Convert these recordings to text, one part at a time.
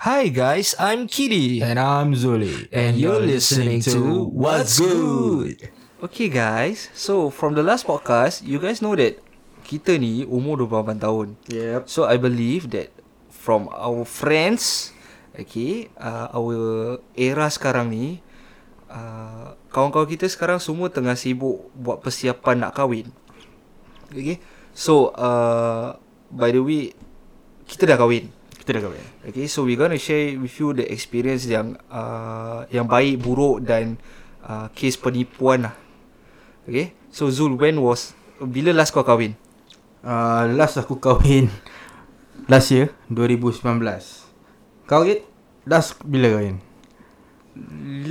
Hi guys, I'm Kitty And I'm Zuli. and you're listening to What's Good. Okay guys, so from the last podcast, you guys know that kita ni umur 28 tahun. Yep. So I believe that from our friends, okay, uh, our era sekarang ni, uh, kawan-kawan kita sekarang semua tengah sibuk buat persiapan nak kahwin. Okay, so uh, by the way, kita dah kahwin. Kita dah kahwin. Okay, so we gonna share with you the experience yang uh, yang baik, buruk dan uh, kes penipuan lah. Okay, so Zul, when was bila last kau kahwin? Uh, last aku kahwin last year 2019. Kau Git? Last bila kahwin?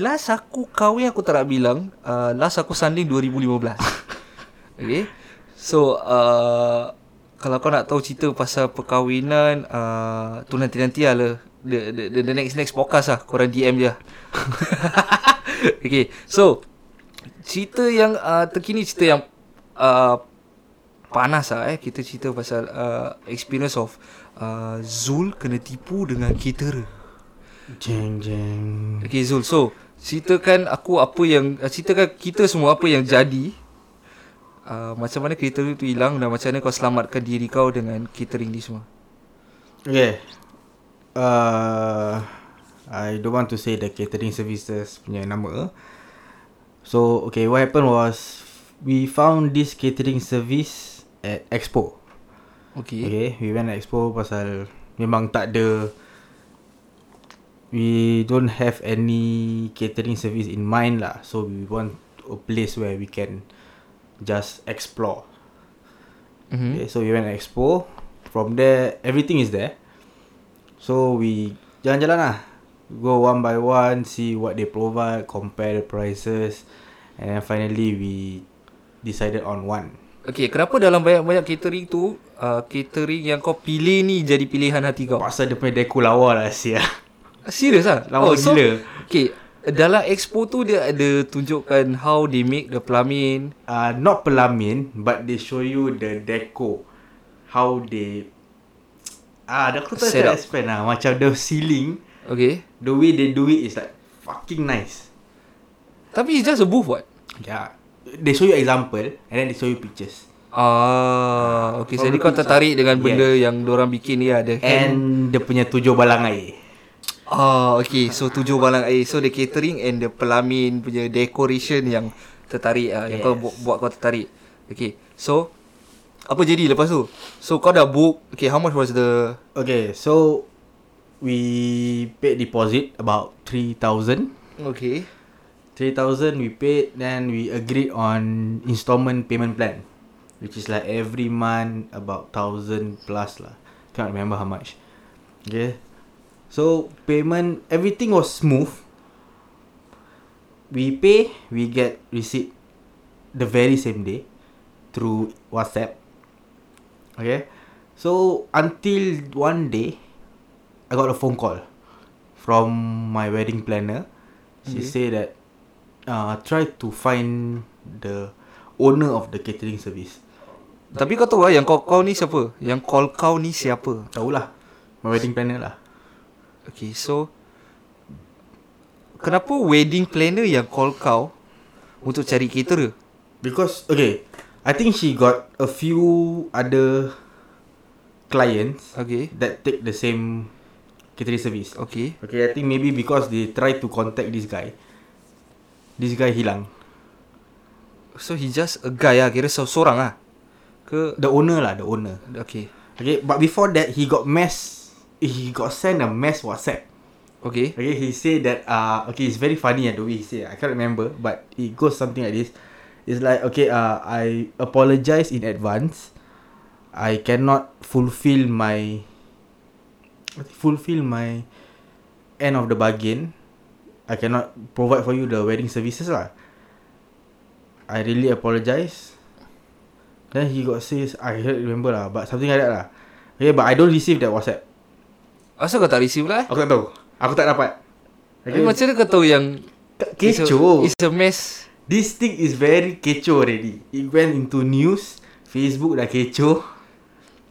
Last aku kahwin aku tak nak bilang. Uh, last aku sanding 2015. okay, so uh, kalau kau nak tahu cerita pasal perkahwinan, uh, tu nanti-nanti lah. The, the, the, the next next podcast lah. Korang DM je lah. okay, so cerita yang uh, terkini cerita yang uh, panas lah eh kita cerita pasal uh, experience of uh, Zul kena tipu dengan caterer. Jeng jeng. Okay Zul, so ceritakan aku apa yang uh, ceritakan kita semua apa yang jadi. Uh, macam mana caterer tu hilang dan macam mana kau selamatkan diri kau dengan catering ni semua. Okay. Uh, I don't want to say the catering services punya nama. So, okay, what happened was we found this catering service at Expo. Okay. Okay, we went at Expo pasal memang tak ada we don't have any catering service in mind lah. So we want a place where we can just explore. Mm-hmm. Okay, so we went Expo. From there, everything is there. So we jalan-jalan lah. Go one by one, see what they provide, compare the prices, and then finally we decided on one. Okay, kenapa dalam banyak-banyak catering tu uh, catering yang kau pilih ni jadi pilihan hati kau? Pasal dia punya deco lawa lah sia. Serius ah? Lawa gila. Okay, dalam expo tu dia ada tunjukkan how they make the pelamin. Uh, not pelamin, but they show you the deco. How they... Ah, dah aku tak Set up. explain lah. Macam the ceiling, Okay. the way they do it is like fucking nice. Tapi it's just a booth what? Yeah. They show you example, and then they show you pictures. Ah, okay. Jadi Probably kau tertarik dengan yes. benda yang orang bikin ni ada hand. And dia punya tujuh balang air. Ah, okay. So tujuh balang air. So the catering and the pelamin punya decoration yang tertarik ah, yang kau Yes. buat, buat kau tertarik. Okay. So apa jadi lepas tu? So kau dah book. Okay, how much was the Okay, so we paid deposit about 3,000. Okay. 3,000 we paid then we agreed on installment payment plan which is like every month about 1,000 plus lah. Can't remember how much. Okay. So payment everything was smooth. We pay, we get receipt the very same day through WhatsApp. Okay. So until one day I got a phone call from my wedding planner. She Okay. said that uh, try to find the owner of the catering service. Tapi kau tahu lah yang kau kau ni siapa? Yang call kau ni siapa? Tahulah. My wedding planner lah. Okay, so kenapa wedding planner yang call kau untuk cari caterer? Because okay, I think she got a few other clients Okay. that take the same catering service. Okay. Okay, I think maybe because they try to contact this guy. This guy hilang. So he just a guy lah, kira se- seorang lah. Ke The owner lah, the owner. okay. Okay, but before that he got mass he got sent a mass WhatsApp. Okay. Okay, he said that uh okay, it's very funny uh, the way he say. I can't remember, but it goes something like this. It's like okay, uh I apologize in advance. I cannot fulfill my fulfill my end of the bargain. I cannot provide for you the wedding services lah. I really apologize. Then he got says I can't remember lah, but something like that lah. Okay, but I don't receive that WhatsApp. Asal kau tak receive lah? Aku tak tahu. Aku tak dapat. Okay. Macam mana kau tahu yang Kecoh. It's a, mess. This thing is very kecoh already. It went into news. Facebook dah kecoh.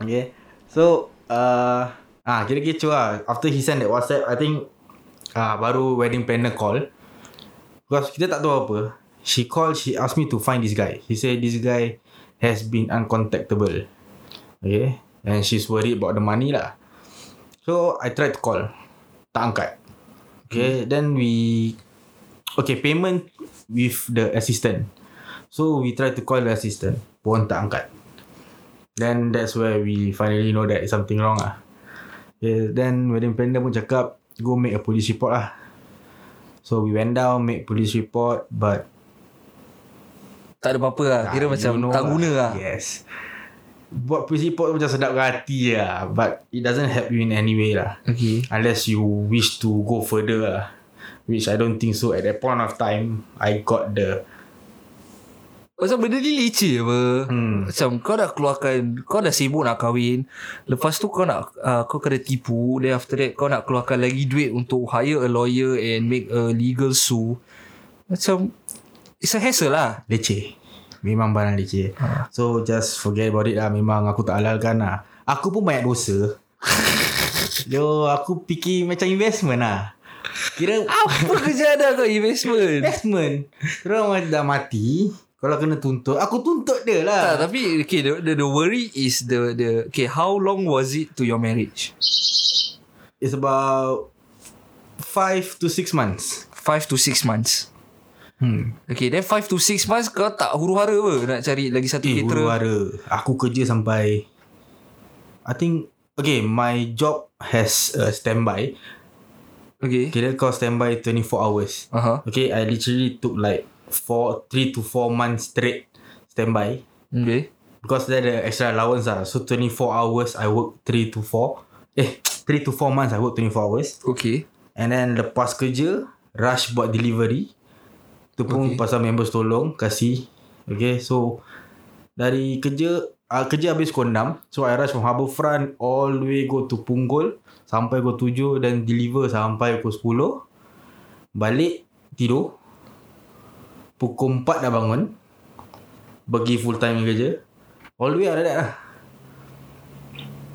Okay. So, uh, Ah, kira kecoh lah. After he send that WhatsApp, I think ah baru wedding planner call. Because kita tak tahu apa. She call, she asked me to find this guy. She said this guy has been uncontactable. Okay. And she's worried about the money lah. So, I tried to call. Tak angkat. Okay. Then we... Okay, payment with the assistant. So, we tried to call the assistant. Pun tak angkat. Then, that's where we finally know that something wrong lah. Okay, then wedding planner pun cakap go make a police report lah. So we went down make police report but Tak ada apa-apa lah. Kira ah, macam tak guna lah. Yes. Buat police report macam sedap ke hati lah but it doesn't help you in any way lah. Okay. Unless you wish to go further lah. Which I don't think so. At that point of time, I got the Pasal benda ni leceh apa. Hmm. Macam kau dah keluarkan, kau dah sibuk nak kahwin. Lepas tu kau nak, uh, kau kena tipu. Then after that kau nak keluarkan lagi duit untuk hire a lawyer and make a legal sue. Macam, it's a hassle lah. leceh. Memang barang leceh. Ha. So just forget about it lah. Memang aku tak halalkan lah. Aku pun banyak dosa. Yo, aku fikir macam investment lah. Kira Apa kerja ada kau investment? investment. Orang dah mati. Kalau kena tuntut, aku tuntut dia lah. Tak, tapi okay, the, the, the worry is the the okay, how long was it to your marriage? It's about 5 to 6 months. 5 to 6 months. Hmm. Okay, then 5 to 6 months kau tak huru-hara apa nak cari lagi satu Eh, caterer? huru-hara. Aku kerja sampai I think Okay, my job has a standby. Okay. Kira kau standby 24 hours. Aha. Okay, I literally took like 4, 3 to 4 months straight standby. Okay. Because there the extra allowance lah. So 24 hours I work 3 to 4. Eh, 3 to 4 months I work 24 hours. Okay. And then lepas kerja, rush buat delivery. Tu pun Okay. pasal members tolong, kasih. Okay, so dari kerja, uh, kerja habis pukul 6. So I rush from Harbourfront all the way go to Punggol. Sampai pukul 7 dan deliver sampai pukul 10. Balik, tidur. Pukul 4 dah bangun. Pergi full time kerja. All the way ada lah.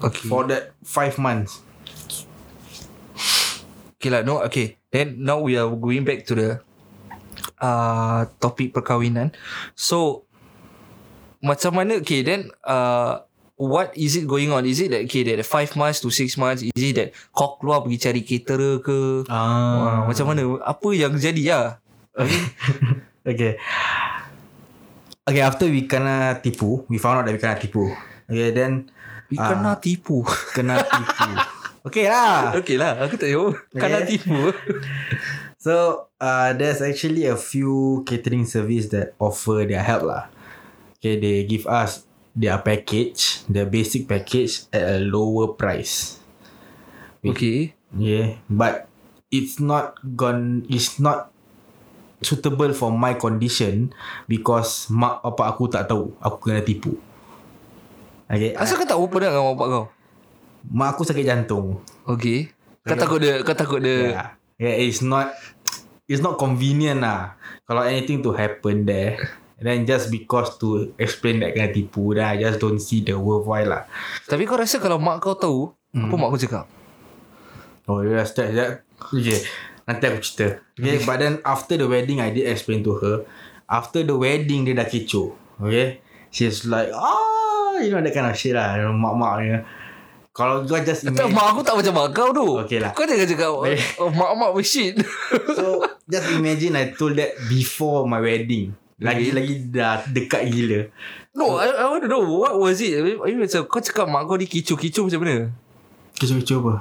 Okay. For that 5 months. Okay lah, no, okay. Then now we are going back to the uh, topik perkahwinan. So, macam mana, okay, then uh, what is it going on? Is it that, okay, that 5 months to 6 months, is it that kau keluar pergi cari caterer ke? Uh, Ah. macam mana? Apa yang jadi lah? Okay. Okay, after we kena tipu, we found out that we kena tipu. Okay, then We kena tipu. kena tipu. Okay lah. okay lah, aku tak tahu. Kena Okay. tipu. So, uh, there's actually a few catering service that offer their help lah. Okay, they give us their package, the basic package at a lower price. Okay. Yeah, but it's not gone. It's not suitable for my condition because mak apa aku tak tahu aku kena tipu. Okay, Asal kau tak open dengan mak bapak kau? mak aku sakit jantung. Okay. Kau takut dia, kau takut dia. Yeah, yeah, it's not it's not convenient lah. Kalau anything to happen there, then just because to explain that kena tipu, then I just don't see the worthwhile lah. Tapi kau rasa kalau mak kau tahu, Hmm. apa mak kau cakap? Oh, yeah, start that. Okay. Nanti aku cerita. Okay, but then after the wedding, I did explain to her. After the wedding, dia dah kecoh. Okay. She's like, ah, you know that kind of shit lah. You know, mak-mak. Kalau kau just Tak, imagine. mak aku tak macam mak kau tu. Okay lah. Kau jangan cakap, oh, mak-mak shit. So, just imagine I told that before my wedding. Lagi-lagi dah dekat gila. no, I, I want to know, what was it? I mean, macam, kau cakap mak kau ni kicu-kicu macam mana? Kecoh-kecoh apa?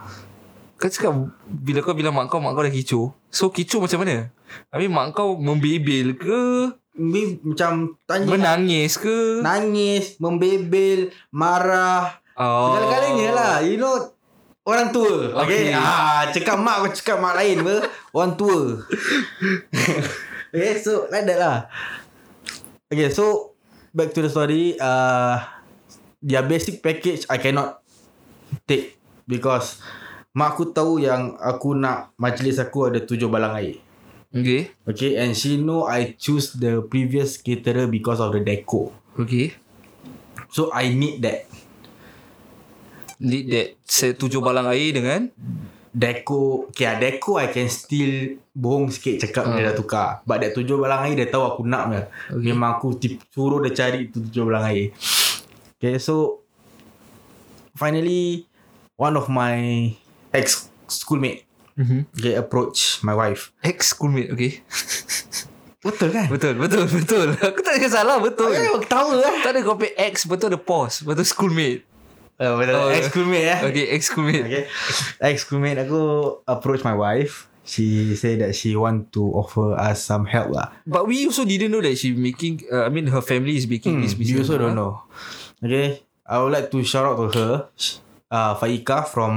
Kau cakap, bila kau bilang mak kau, mak kau dah kicu. So, kicu macam mana? I mean, mak kau membebel ke? Macam tanya. Menangis ke? Nangis, membebel, marah. Oh. Segala-galanya lah. You know Orang tua. Okay, Okay. Ah, Cakap mak Kau cakap mak lain apa? Orang tua. Okay so Like that lah. Okay so Back to the story. Uh, Their basic package I cannot Take Because Mak aku tahu yang Aku nak Majlis aku ada tujuh balang air. Okay. Okay and she know I choose the previous caterer Because of the deco. Okay. So I need that Need that set tujuh balang air dengan Deco Okay lah Deco I can still Bohong sikit cakap uh. Dia dah tukar. But that tujuh balang air Dia tahu aku nak. Okay. Memang aku tip, Suruh dia cari tu tujuh balang air. Okay so Finally One of my Ex schoolmate mm-hmm. Okay approach My wife. Ex schoolmate okay. Betul kan? Betul betul betul. Aku tak ada salah betul. Aku ketawa lah. Tak ada copy ex betul ada pause betul schoolmate Betul Oh, Ex schoolmate eh okay ex schoolmate Okay Ex schoolmate aku Approach my wife She say that she want to offer us some help lah but we also didn't know that she making uh, I mean her family is making Hmm, this you business also don't know. Okay, I would like to shout out to her, uh, Faika from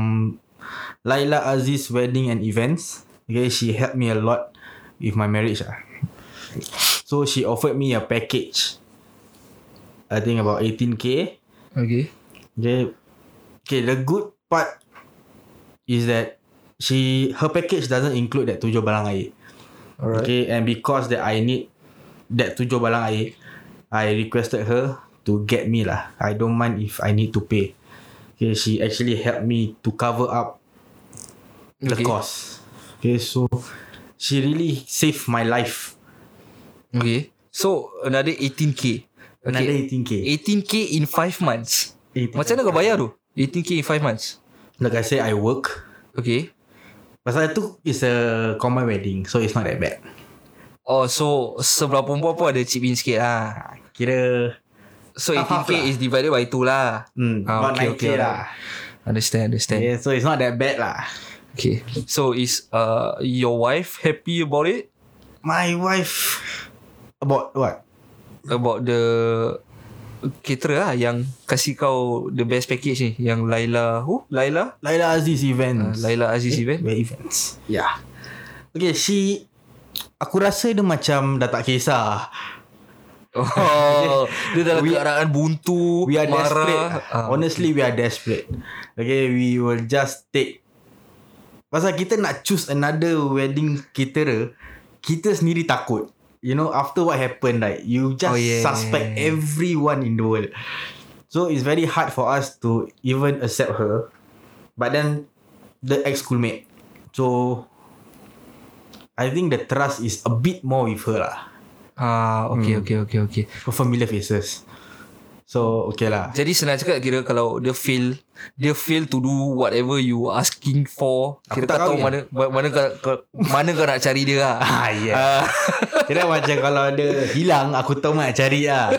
Laila Aziz Wedding and Events. Okay, she helped me a lot with my marriage. Ah. So she offered me a package. I think about 18k. okay Okay, okay. The good part is that she her package doesn't include that tujuh balang air. alright Okay, and because that I need that tujuh balang air, I requested her to get me lah. I don't mind if I need to pay. Okay, she actually helped me to cover up the Okay. cost. Okay, so she really saved my life. okay so another 18k Another okay 18k. 18k in 5 months 18K. Macam mana kau bayar tu 18k in 5 months Like I say, I work. okay Pasal tu is a common wedding, so it's not that bad. Oh so Sebelah perempuan pun ada chip in sikit lah Kira So Half-half 18k lah. is divided by 2 lah hmm, Ah, okay, 9k okay, lah. Understand understand Yeah, so it's not that bad lah. Okay So is uh Your wife happy about it My wife about what? About the Caterer lah Yang kasih kau The best package ni Yang Laila Who? Laila? Laila Aziz Uh, Events. Laila Aziz event Where events. Yeah. Okay, she aku rasa dia macam dah tak kisah. Oh Dia dalam We- keadaan buntu We are marah. desperate. Ah, Honestly, we are desperate. Okay, we will just take Pasal kita nak choose another wedding caterer, kita sendiri takut. You know, after what happened, right, you just Oh, yeah. suspect everyone in the world. So it's very hard for us to even accept her. But then the ex schoolmate. So I think the trust is a bit more with her lah. Ah, okay, okay, okay, okay. Familiar faces. So okay lah. Jadi senang cakap kira kalau dia fail, dia fail to do whatever you asking for. Aku Kira tak tahu mana mana kau, kau mana kau nak cari dia lah. Ah, yeah. Ah, Kira macam kalau dia hilang Aku tahu nak cari lah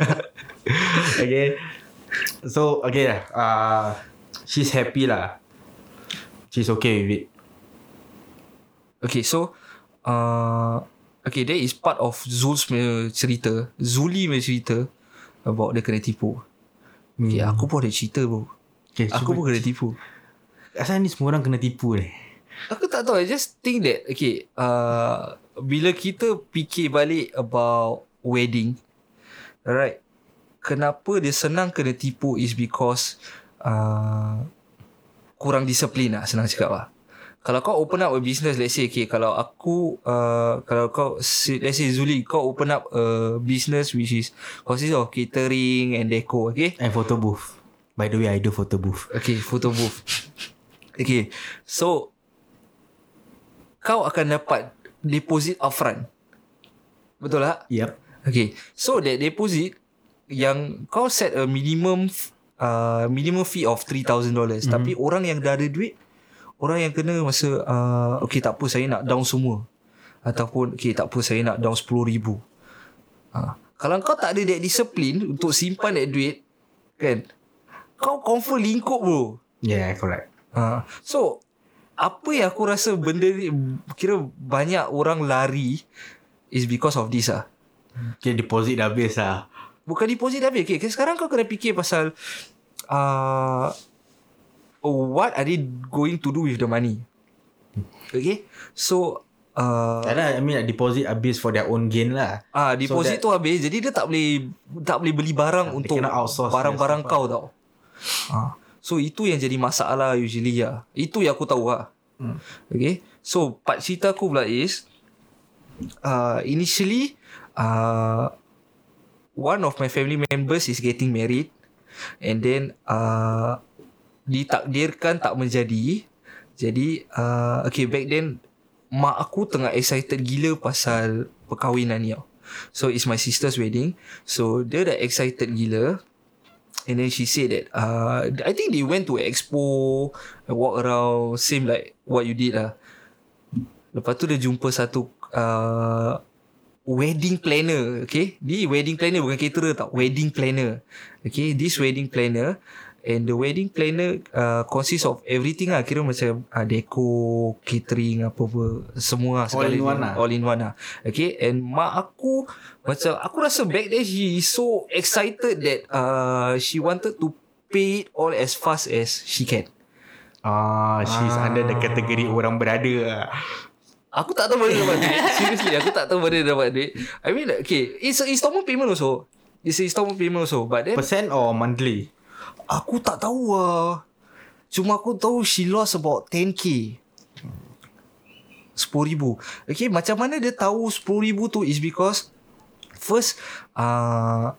Okay So okay lah uh, She's happy lah She's okay with it okay, so uh, okay, that is part of Zul's punya cerita. Zuli punya cerita about dia kena tipu. Okay, aku pun ada cerita bro. okay, Aku pun kena tipu. Asal ni semua orang kena tipu ni Aku tak tahu I just think that Okay uh, Bila kita fikir balik About Wedding Alright Kenapa dia senang kena tipu Is because uh, Kurang disiplin lah Senang cakap lah. Kalau kau open up a business Let's say okay Kalau aku uh, Kalau kau Let's say Zuli Kau open up a business Which is Consists of catering And deco Okay? And photo booth. By the way I do photo booth. Okay, photo booth. Okay, so kau akan dapat deposit upfront. Betul tak? Yep Okay, so that deposit yang kau set a minimum uh, minimum fee of $3,000 mm-hmm. tapi orang yang dah ada duit orang yang kena masa uh, okay tak apa saya nak down semua ataupun okay tak apa saya nak down RM10,000 uh, kalau kau tak ada that discipline untuk simpan that duit kan kau confirm lingkup bro Yeah correct Ha. So apa yang aku rasa benda ni kira banyak orang lari is because of this ah. Okay deposit dah habis lah Bukan deposit dah habis. Okay, sekarang kau kena fikir pasal uh, what are they going to do with the money? Okay. So uh, Kadang I mean like, deposit habis for their own gain lah ah deposit So tu habis jadi dia tak boleh tak boleh beli barang untuk barang-barang kau tau. Ah. So itu yang jadi masalah usually lah. Itu yang aku tahu lah. Hmm. Okay. So part cerita aku pula is uh, initially uh, one of my family members is getting married and then uh, ditakdirkan tak menjadi. Jadi uh, okay back then mak aku tengah excited gila pasal perkahwinan ni. So it's my sister's wedding. So dia dah excited gila. And then she said that uh, I think they went to expo and walk around same like what you did lah. Lepas tu dia jumpa satu uh, wedding planner, okay? Ni wedding planner bukan caterer tau, wedding planner. Okay, this wedding planner and the wedding planner uh, consists of everything lah. Kira macam uh, deco, catering apa-apa, semua lah. All in one lah. All in one lah. Okay, and mak aku macam aku rasa back then she is so excited that uh, she wanted to pay it all as fast as she can. Ah, she's Ah. under the category orang berada lah. Aku tak tahu mana dapat duit Seriously aku tak tahu mana dapat duit I mean okay It's a installment payment also It's a installment payment also But then Percent or monthly? Aku tak tahu lah Cuma aku tahu She lost about 10k RM10,000 Okay macam mana dia tahu RM10,000 tu Is because First uh,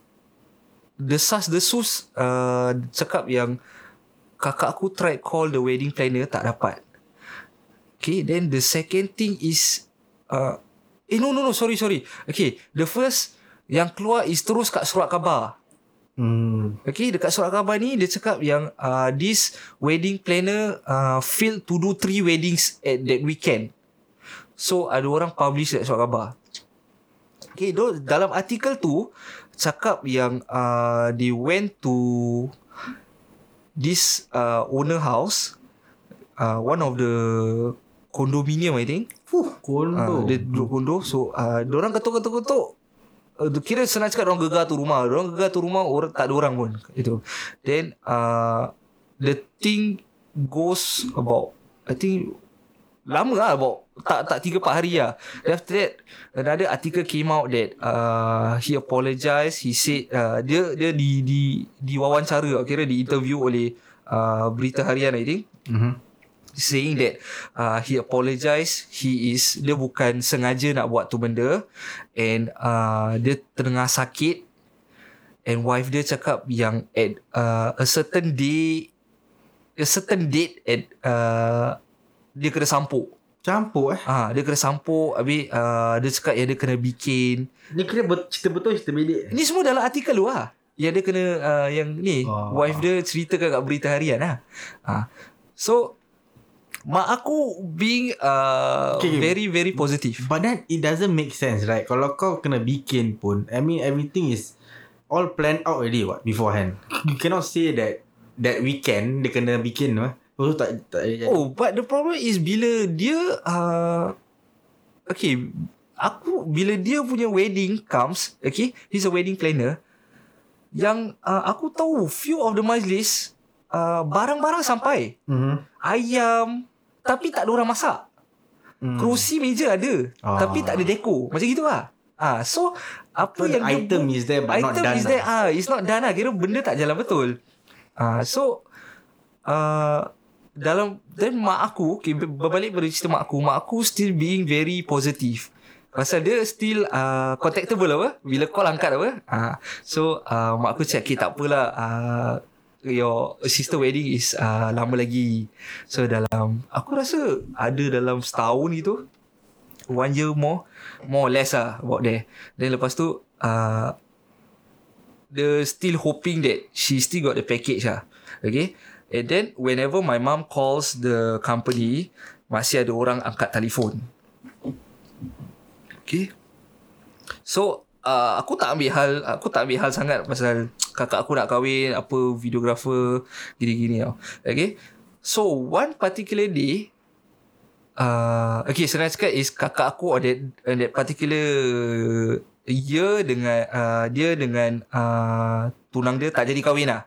Desas desus uh, Cakap yang Kakak aku tried call the wedding planner Tak dapat. Okay then the second thing is uh, Eh no no no sorry sorry. Okay the first Yang keluar is terus kat surat khabar Hmm. Okay, dekat surat khabar ni dia cakap yang uh, this wedding planner uh, failed to do three weddings at that weekend. So ada orang publish dekat surat khabar. Okay, do, dalam artikel tu cakap yang uh, they went to this uh, owner house, uh, one of the condominium I think. Fuh, Ah, kondo. dia duduk kondo So uh, Diorang ketuk-ketuk-ketuk uh, Kira senang cakap Diorang gegar tu rumah. Diorang gegar tu rumah orang, Tak ada orang pun. Itu. Then uh, The thing Goes about I think Lama lah about Tak tak 3-4 hari lah. Then after that Another article came out that uh, He apologized. He said uh, Dia dia di di di wawancara Kira di interview oleh uh, Berita harian I think. Mhm. Saying that uh, he apologize he is dia bukan sengaja nak buat tu benda and uh, dia tengah sakit and wife dia cakap yang at uh, a certain day a certain date at uh, dia kena sampuk Campur eh. ah dia kena sampuk habis uh, dia cakap yang dia kena bikin Ni kira bet- cerita betul cerita belik. Ni semua dalam artikel lu lah. Yang dia kena uh, yang ni Oh. wife dia ceritakan kat berita harian lah. Ha. So mak aku being uh, Okay. very very positive. But then it doesn't make sense right Kalau kau kena bikin pun I mean everything is All planned out already what Beforehand You cannot say that That weekend Dia kena bikin apa Lepas tu tak, tak Oh, but the problem is bila dia uh, okay, aku bila dia punya wedding comes, okay, he's a wedding planner. Yang uh, aku tahu few of the majlis uh, barang-barang sampai. mm-hmm. Ayam tapi tak ada orang masak. Hmm. Kerusi meja ada Ah. Tapi tak ada deco Macam gitu lah ah, So Apa So the yang dia item bu- is there but not item done is lah. there. Ah, It's not done lah. Kira benda tak jalan betul. Ah, So uh, Dalam Then mak aku okay, ber- Berbalik pada cerita mak aku. Mak aku still being very positive. Pasal dia still uh, Contactable apa? Bila call angkat apa? Ah, So uh, Mak aku cakap Okay tak apalah. Uh, Your sister wedding is uh, Lama lagi. So dalam Aku rasa Ada dalam setahun gitu. One year more More or less lah About there. Then lepas tu uh, Dia still hoping that She still got the package lah. Okay? And then Whenever my mom calls The company Masih ada orang angkat telefon. Okay? So uh, Aku tak ambil hal Aku tak ambil hal sangat Pasal Kakak aku nak kahwin Apa videographer Gini-gini tau. Okay? So one particular day uh, Okay senang cakap is Kakak aku on that, on that particular Year dengan uh, Dia dengan uh, Tunang dia tak jadi kahwin lah.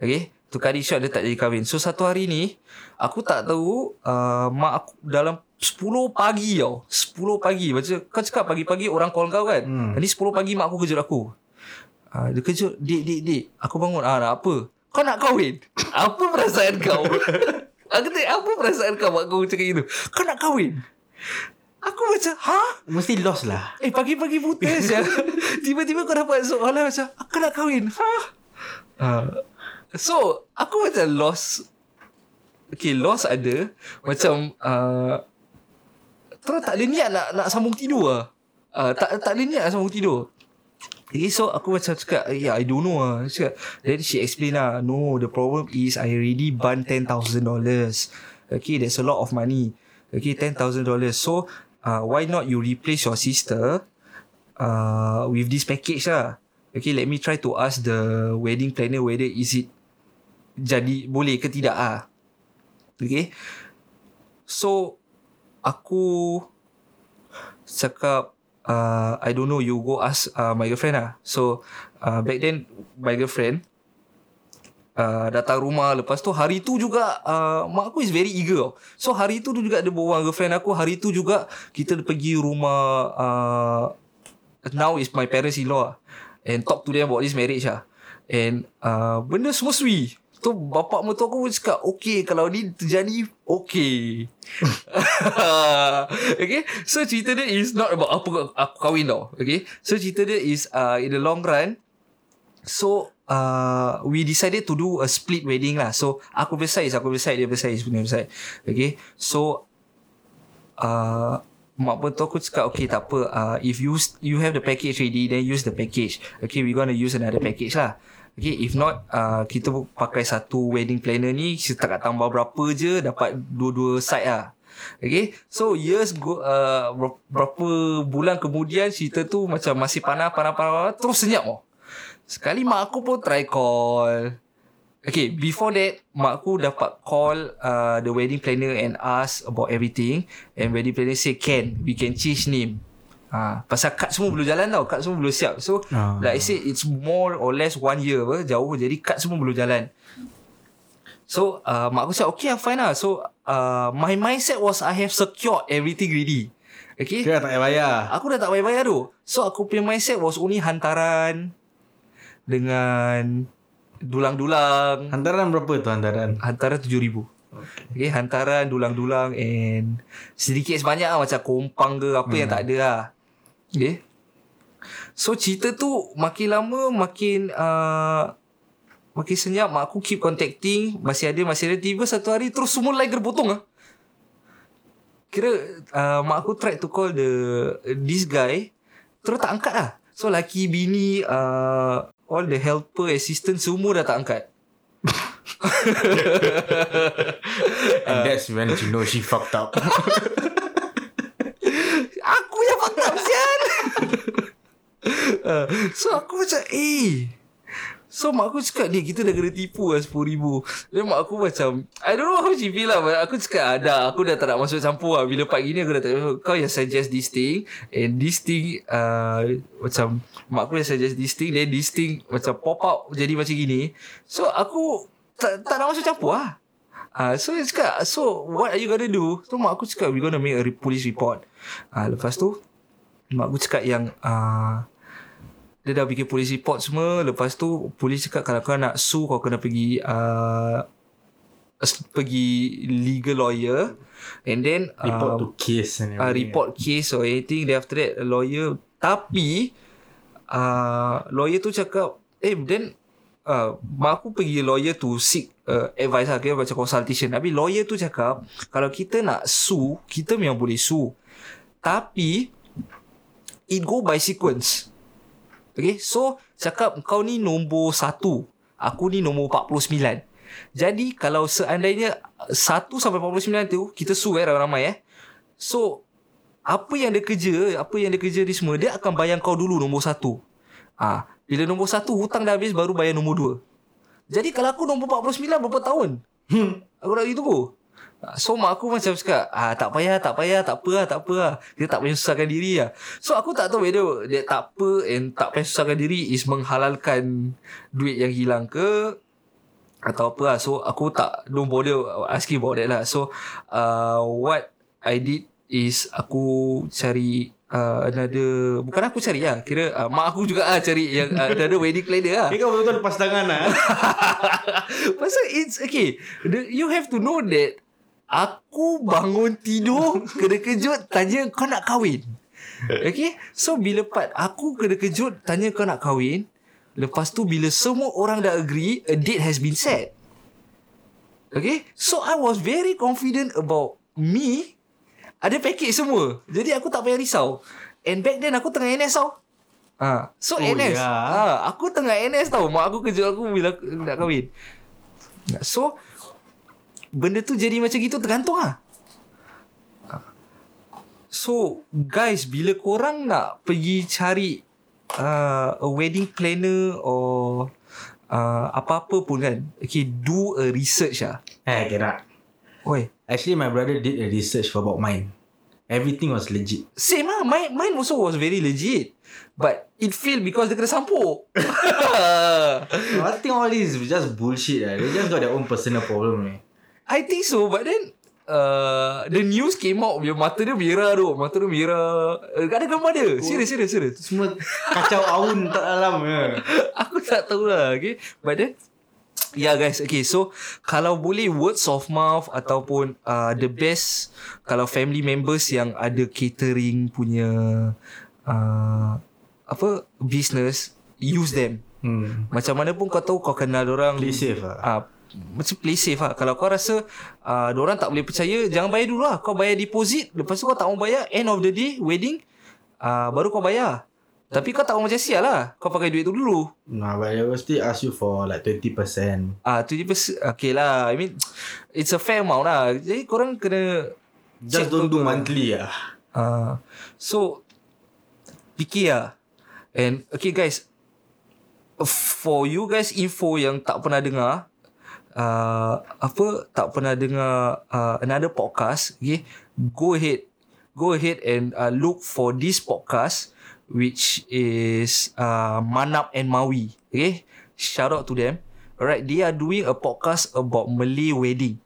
Okay? Cut it short dia tak jadi kahwin. So satu hari ni Aku tak tahu uh, Mak aku dalam 10 pagi tau. 10 pagi. Macam kau cakap pagi-pagi orang call kau kan. Hmm. Ni 10 pagi mak aku kejut aku. Uh, Dia kejut Dik dik dik Aku bangun. Ah, Nak apa? Kau nak kahwin? Apa perasaan kau? Aku tanya apa perasaan kau Mak aku cakap gitu? Kau nak kahwin? Aku macam Ha Mesti lost lah. Eh pagi-pagi buta je Tiba-tiba kau dapat soalan macam Aku nak kahwin. Ha? Uh, So Aku macam lost. Okay loss ada. Macam uh, Terus tak ada niat nak, nak sambung tidur lah uh, tak, tak ada niat nak sambung tidur Okay, so aku macam cakap, yeah, I don't know lah. Cakap, then she explain lah, no, the problem is I already burn $10,000. Okay, that's a lot of money. Okay, $10,000. So, uh, why not you replace your sister uh, with this package lah. Okay, let me try to ask the wedding planner whether is it jadi boleh ke tidak ah. Okay. So, aku cakap uh, I don't know you go ask uh, my girlfriend lah. So uh, back then my girlfriend uh, datang rumah lepas tu hari tu juga uh, mak aku is very eager. So hari tu juga dia bawa girlfriend aku hari tu juga kita pergi rumah uh, now is my parents in law and talk to them about this marriage lah. And uh, benda semua sui. Tu bapak mertua aku pun cakap Okay kalau ni terjadi Okay Okay So cerita dia is Not about apa Aku kahwin tau Okay? So cerita dia is uh, In the long run So uh, We decided to do A split wedding lah. So Aku beside Aku beside Dia beside Dia beside Okay? So uh, Mak tu aku cakap Okay tak apa uh, If you You have the package ready Then use the package Okay? We gonna use another package lah Okay, if not uh, kita pakai satu wedding planner ni kita tak tambah berapa je dapat dua-dua side lah. Okay, so years go, uh, berapa bulan kemudian cerita tu macam masih panas, panas, panas, terus senyap oh. Sekali mak aku pun try call. Okay, before that, mak aku dapat call uh, the wedding planner and ask about everything. And wedding planner say, can, we can change name. Ha, pasal kad semua belum jalan tau. Kad semua belum siap. So uh. like I said It's more or less one year apa Jauh. Jadi kad semua belum jalan. So uh, Mak aku cakap Okay fine lah. So uh, My mindset was I have secured everything ready. Okay? Kira tak payah bayar. Aku dah tak payah bayar tu. So aku punya mindset was only hantaran Dengan Dulang-dulang. Hantaran berapa tu hantaran? Hantaran RM7,000 Okay. okay hantaran dulang-dulang and sedikit sebanyak lah macam kompang ke apa hmm. yang tak ada lah Okay. So cerita tu makin lama makin uh, makin senyap mak aku keep contacting masih ada masih ada tiba satu hari terus semua line terpotong ah. Kira uh, mak aku try to call the this guy terus tak angkat lah. So laki bini uh, all the helper assistant semua dah tak angkat. And that's when you know she fucked up. aku yang fucked up sial. Uh, so aku macam eh. So mak aku cakap ni kita dah kena tipu lah RM10,000 Dan mak aku macam I don't know how she feel lah but Aku cakap ada Aku dah tak nak masuk campur lah. Bila pagi ni aku dah tak Kau yang suggest this thing And this thing uh, Macam Mak aku yang suggest this thing Then this thing Macam pop up Jadi macam gini. So aku Tak, tak nak masuk campur lah. Uh, so dia cakap So what are you gonna do? So mak aku cakap We gonna make a police report. Uh, Lepas tu Mak aku cakap yang uh, Dia dah bikin police report semua. Lepas tu Polis cakap Kalau kau nak sue Kau kena pergi uh, Pergi Legal lawyer. And then Report uh, to case and uh, Report case or anything. Then after that Lawyer Tapi uh, Lawyer tu cakap Eh then uh, mak aku pergi lawyer to seek uh, advice lah kira macam consultation. Tapi lawyer tu cakap kalau kita nak sue kita memang boleh sue. Tapi it go by sequence okay so cakap kau ni nombor satu aku ni nombor 49 jadi kalau seandainya satu sampai 49 tu kita sue eh ramai-ramai eh so apa yang dia kerja apa yang dia kerja ni semua dia akan bayar kau dulu nombor satu ah bila nombor satu hutang dah habis baru bayar nombor dua. Jadi kalau aku nombor 49 berapa tahun? Hmm. Aku nak pergi tunggu. So mak aku macam cakap ah, Tak payah tak payah tak apa lah tak apa lah. Kita tak payah susahkan diri lah. So aku tak tahu whether Dia tak apa and tak payah susahkan diri Is menghalalkan Duit yang hilang ke Atau apa lah. So aku tak Don't bother asking about that lah. So uh, What I did Is Aku cari uh, another bukan aku cari lah kira uh, mak aku juga ah cari yang uh, another wedding planner lah. Kau betul-betul lepas tangan lah. Pasal it's okay the, you have to know that aku bangun tidur kena kejut tanya kau nak kahwin. Okay? So bila part aku kena kejut tanya kau nak kahwin lepas tu bila semua orang dah agree a date has been set. Okay? So I was very confident about Me Ada package semua. Jadi aku tak payah risau. And back then aku tengah NS tau. Ha. So Oh, NS ya. ha, Aku tengah NS tau. Mak aku kejut aku Bila aku nak kahwin. So Benda tu jadi macam gitu Tergantung lah. So Guys Bila korang nak Pergi cari uh, A wedding planner Or uh, Apa-apa pun kan Okay Do a research lah Eh, kira. Oi Actually, my brother did a research for about mine. Everything was legit. Same lah mine, mine also was very legit But It failed because dia kena sampuk I think all this is just bullshit. Eh. They just got their own personal problem. Eh. I think so But then uh, The news came out Dia mata dia merah tu Mata dia merah uh, Ada gambar dia Serius serius serius Semua kacau aun tak dalam. Ya. Aku tak tahu lah Okay But then Yeah guys Okay so Kalau boleh Words of mouth Ataupun uh, The best Kalau family members Yang ada catering Punya uh, Apa Business Use them Hmm. Macam mana pun kau tahu Kau kenal orang Play safe lah. uh, Macam play safe lah. Kalau kau rasa uh, Diorang tak boleh percaya Jangan bayar dulu lah. Kau bayar deposit Lepas tu kau tak mau bayar End of the day Wedding uh, Baru kau bayar. Tapi kau tak mau macam sial lah. Kau pakai duit tu dulu. Nah, but they will still ask you for like 20%. Ah, uh, 20% Okay lah. I mean It's a fair amount lah. Jadi korang kena Just check don't do betul-betul. monthly lah. uh, So Fikir lah. And Okay guys For you guys info yang tak pernah dengar uh, Apa Tak pernah dengar uh, Another podcast Okay? Go ahead Go ahead and uh, look for this podcast Which is uh, Manap and Maui Okay? Shout out to them. Alright They are doing a podcast About Malay wedding.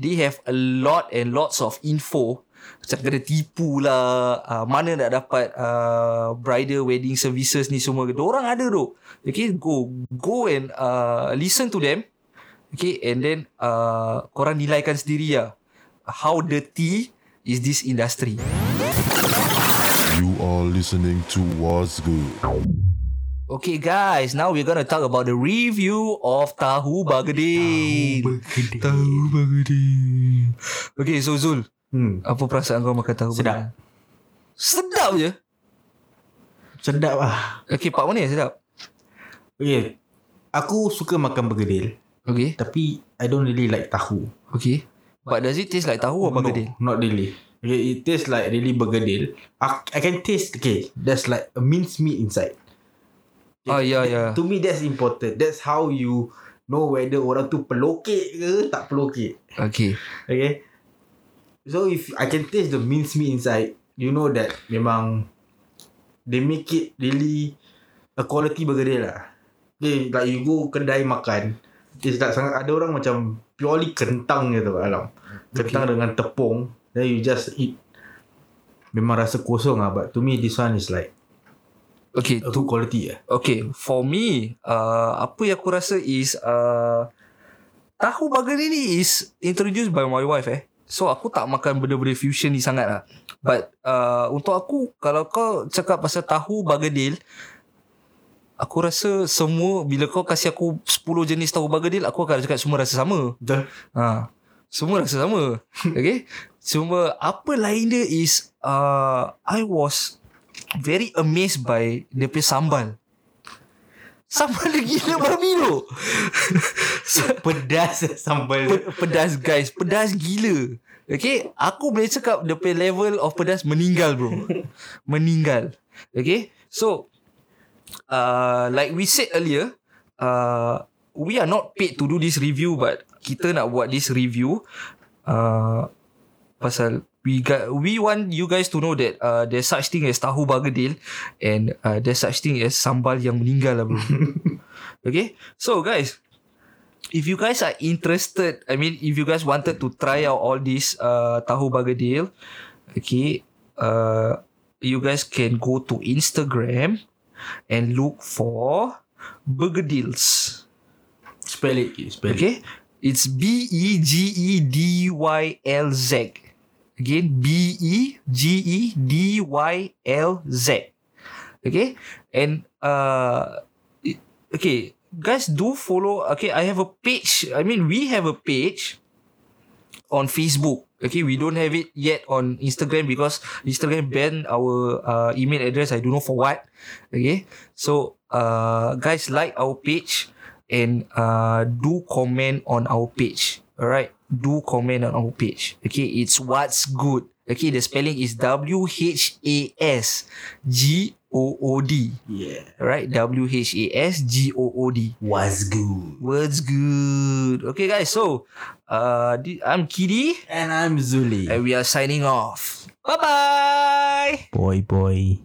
They have a lot and lots of info. Macam kena tipu lah uh, Mana nak dapat uh, Bridal wedding services ni semua. Diorang ada tu Okay go Go and uh, Listen to them Okay and then uh, Korang nilaikan sendiri lah How dirty Is this industry You are listening to What's Good. Okay guys Now we're gonna talk about the review Of Tahu Bagedil Tahu Bagedil Okay so Zul Hmm. Apa perasaan kau makan tahu Sedap. Bagedil? Sedap je Sedap lah. Okay part mana yang sedap Okay. Aku suka makan bergedil. Okay Tapi I don't really like tahu. Okay But does it taste like tahu or bagedil? No, not really. Okay, it tastes like really bergedil. I, I can taste, okay, there's like a minced meat inside. Oh ya ya To me, that's important. That's how you know whether orang tu pelokek ke tak pelokek. Okay Okay. So if I can taste the minced meat inside, you know that memang they make it really a quality bergedil lah. Okay, like you go kedai makan, it's like sangat ada orang macam purely kentang je tu kat dalam. Kentang dengan tepung, then you just eat. Memang rasa kosong lah, but to me this one is like Okay a good quality lah. Okay For me uh, Apa yang aku rasa is uh, Tahu bagedil ni is Introduced by my wife eh So aku tak makan benda-benda fusion ni sangat lah But uh, Untuk aku Kalau kau cakap pasal tahu bagedil Aku rasa semua Bila kau kasih aku 10 jenis tahu bagedil Aku akan cakap semua rasa sama Betul? Ha. Semua rasa sama. okay? Cuma apa lain dia is uh, I was very amazed by dia punya sambal. Sambal dia gila babi tu. Pedas sambal. Pe- pedas guys, pedas gila. Okay, aku boleh cakap dia punya level of pedas meninggal bro. meninggal. Okay, so uh, like we said earlier, uh, we are not paid to do this review but kita nak buat this review. Uh, pasal we got we want you guys to know that uh, there's such thing as tahu bagedil and uh, there's such thing as sambal yang meninggal lah bro. okay, so guys, if you guys are interested, I mean, if you guys wanted to try out all this uh, tahu bagedil, okay, uh, you guys can go to Instagram and look for Bergedils. Spell it, spell it. Okay, it's B E G E D Y L Z. Again, B E G E D Y L Z. Okay, and uh, it- okay, guys do follow. Okay, I have a page. I mean, we have a page on Facebook. Okay, we don't have it yet on Instagram because Instagram banned our uh, email address. I don't know for what. Okay, so uh, guys like our page and uh, do comment on our page. Alright, do comment on our page. Okay, it's what's good. Okay, the spelling is W H A S G O O D. Yeah. Alright, W H A S G O O D. Was good. Words good. Okay, guys. So, uh, I'm Kiddy, And I'm Zuli. and we are signing off. Bye bye. Boy, boy.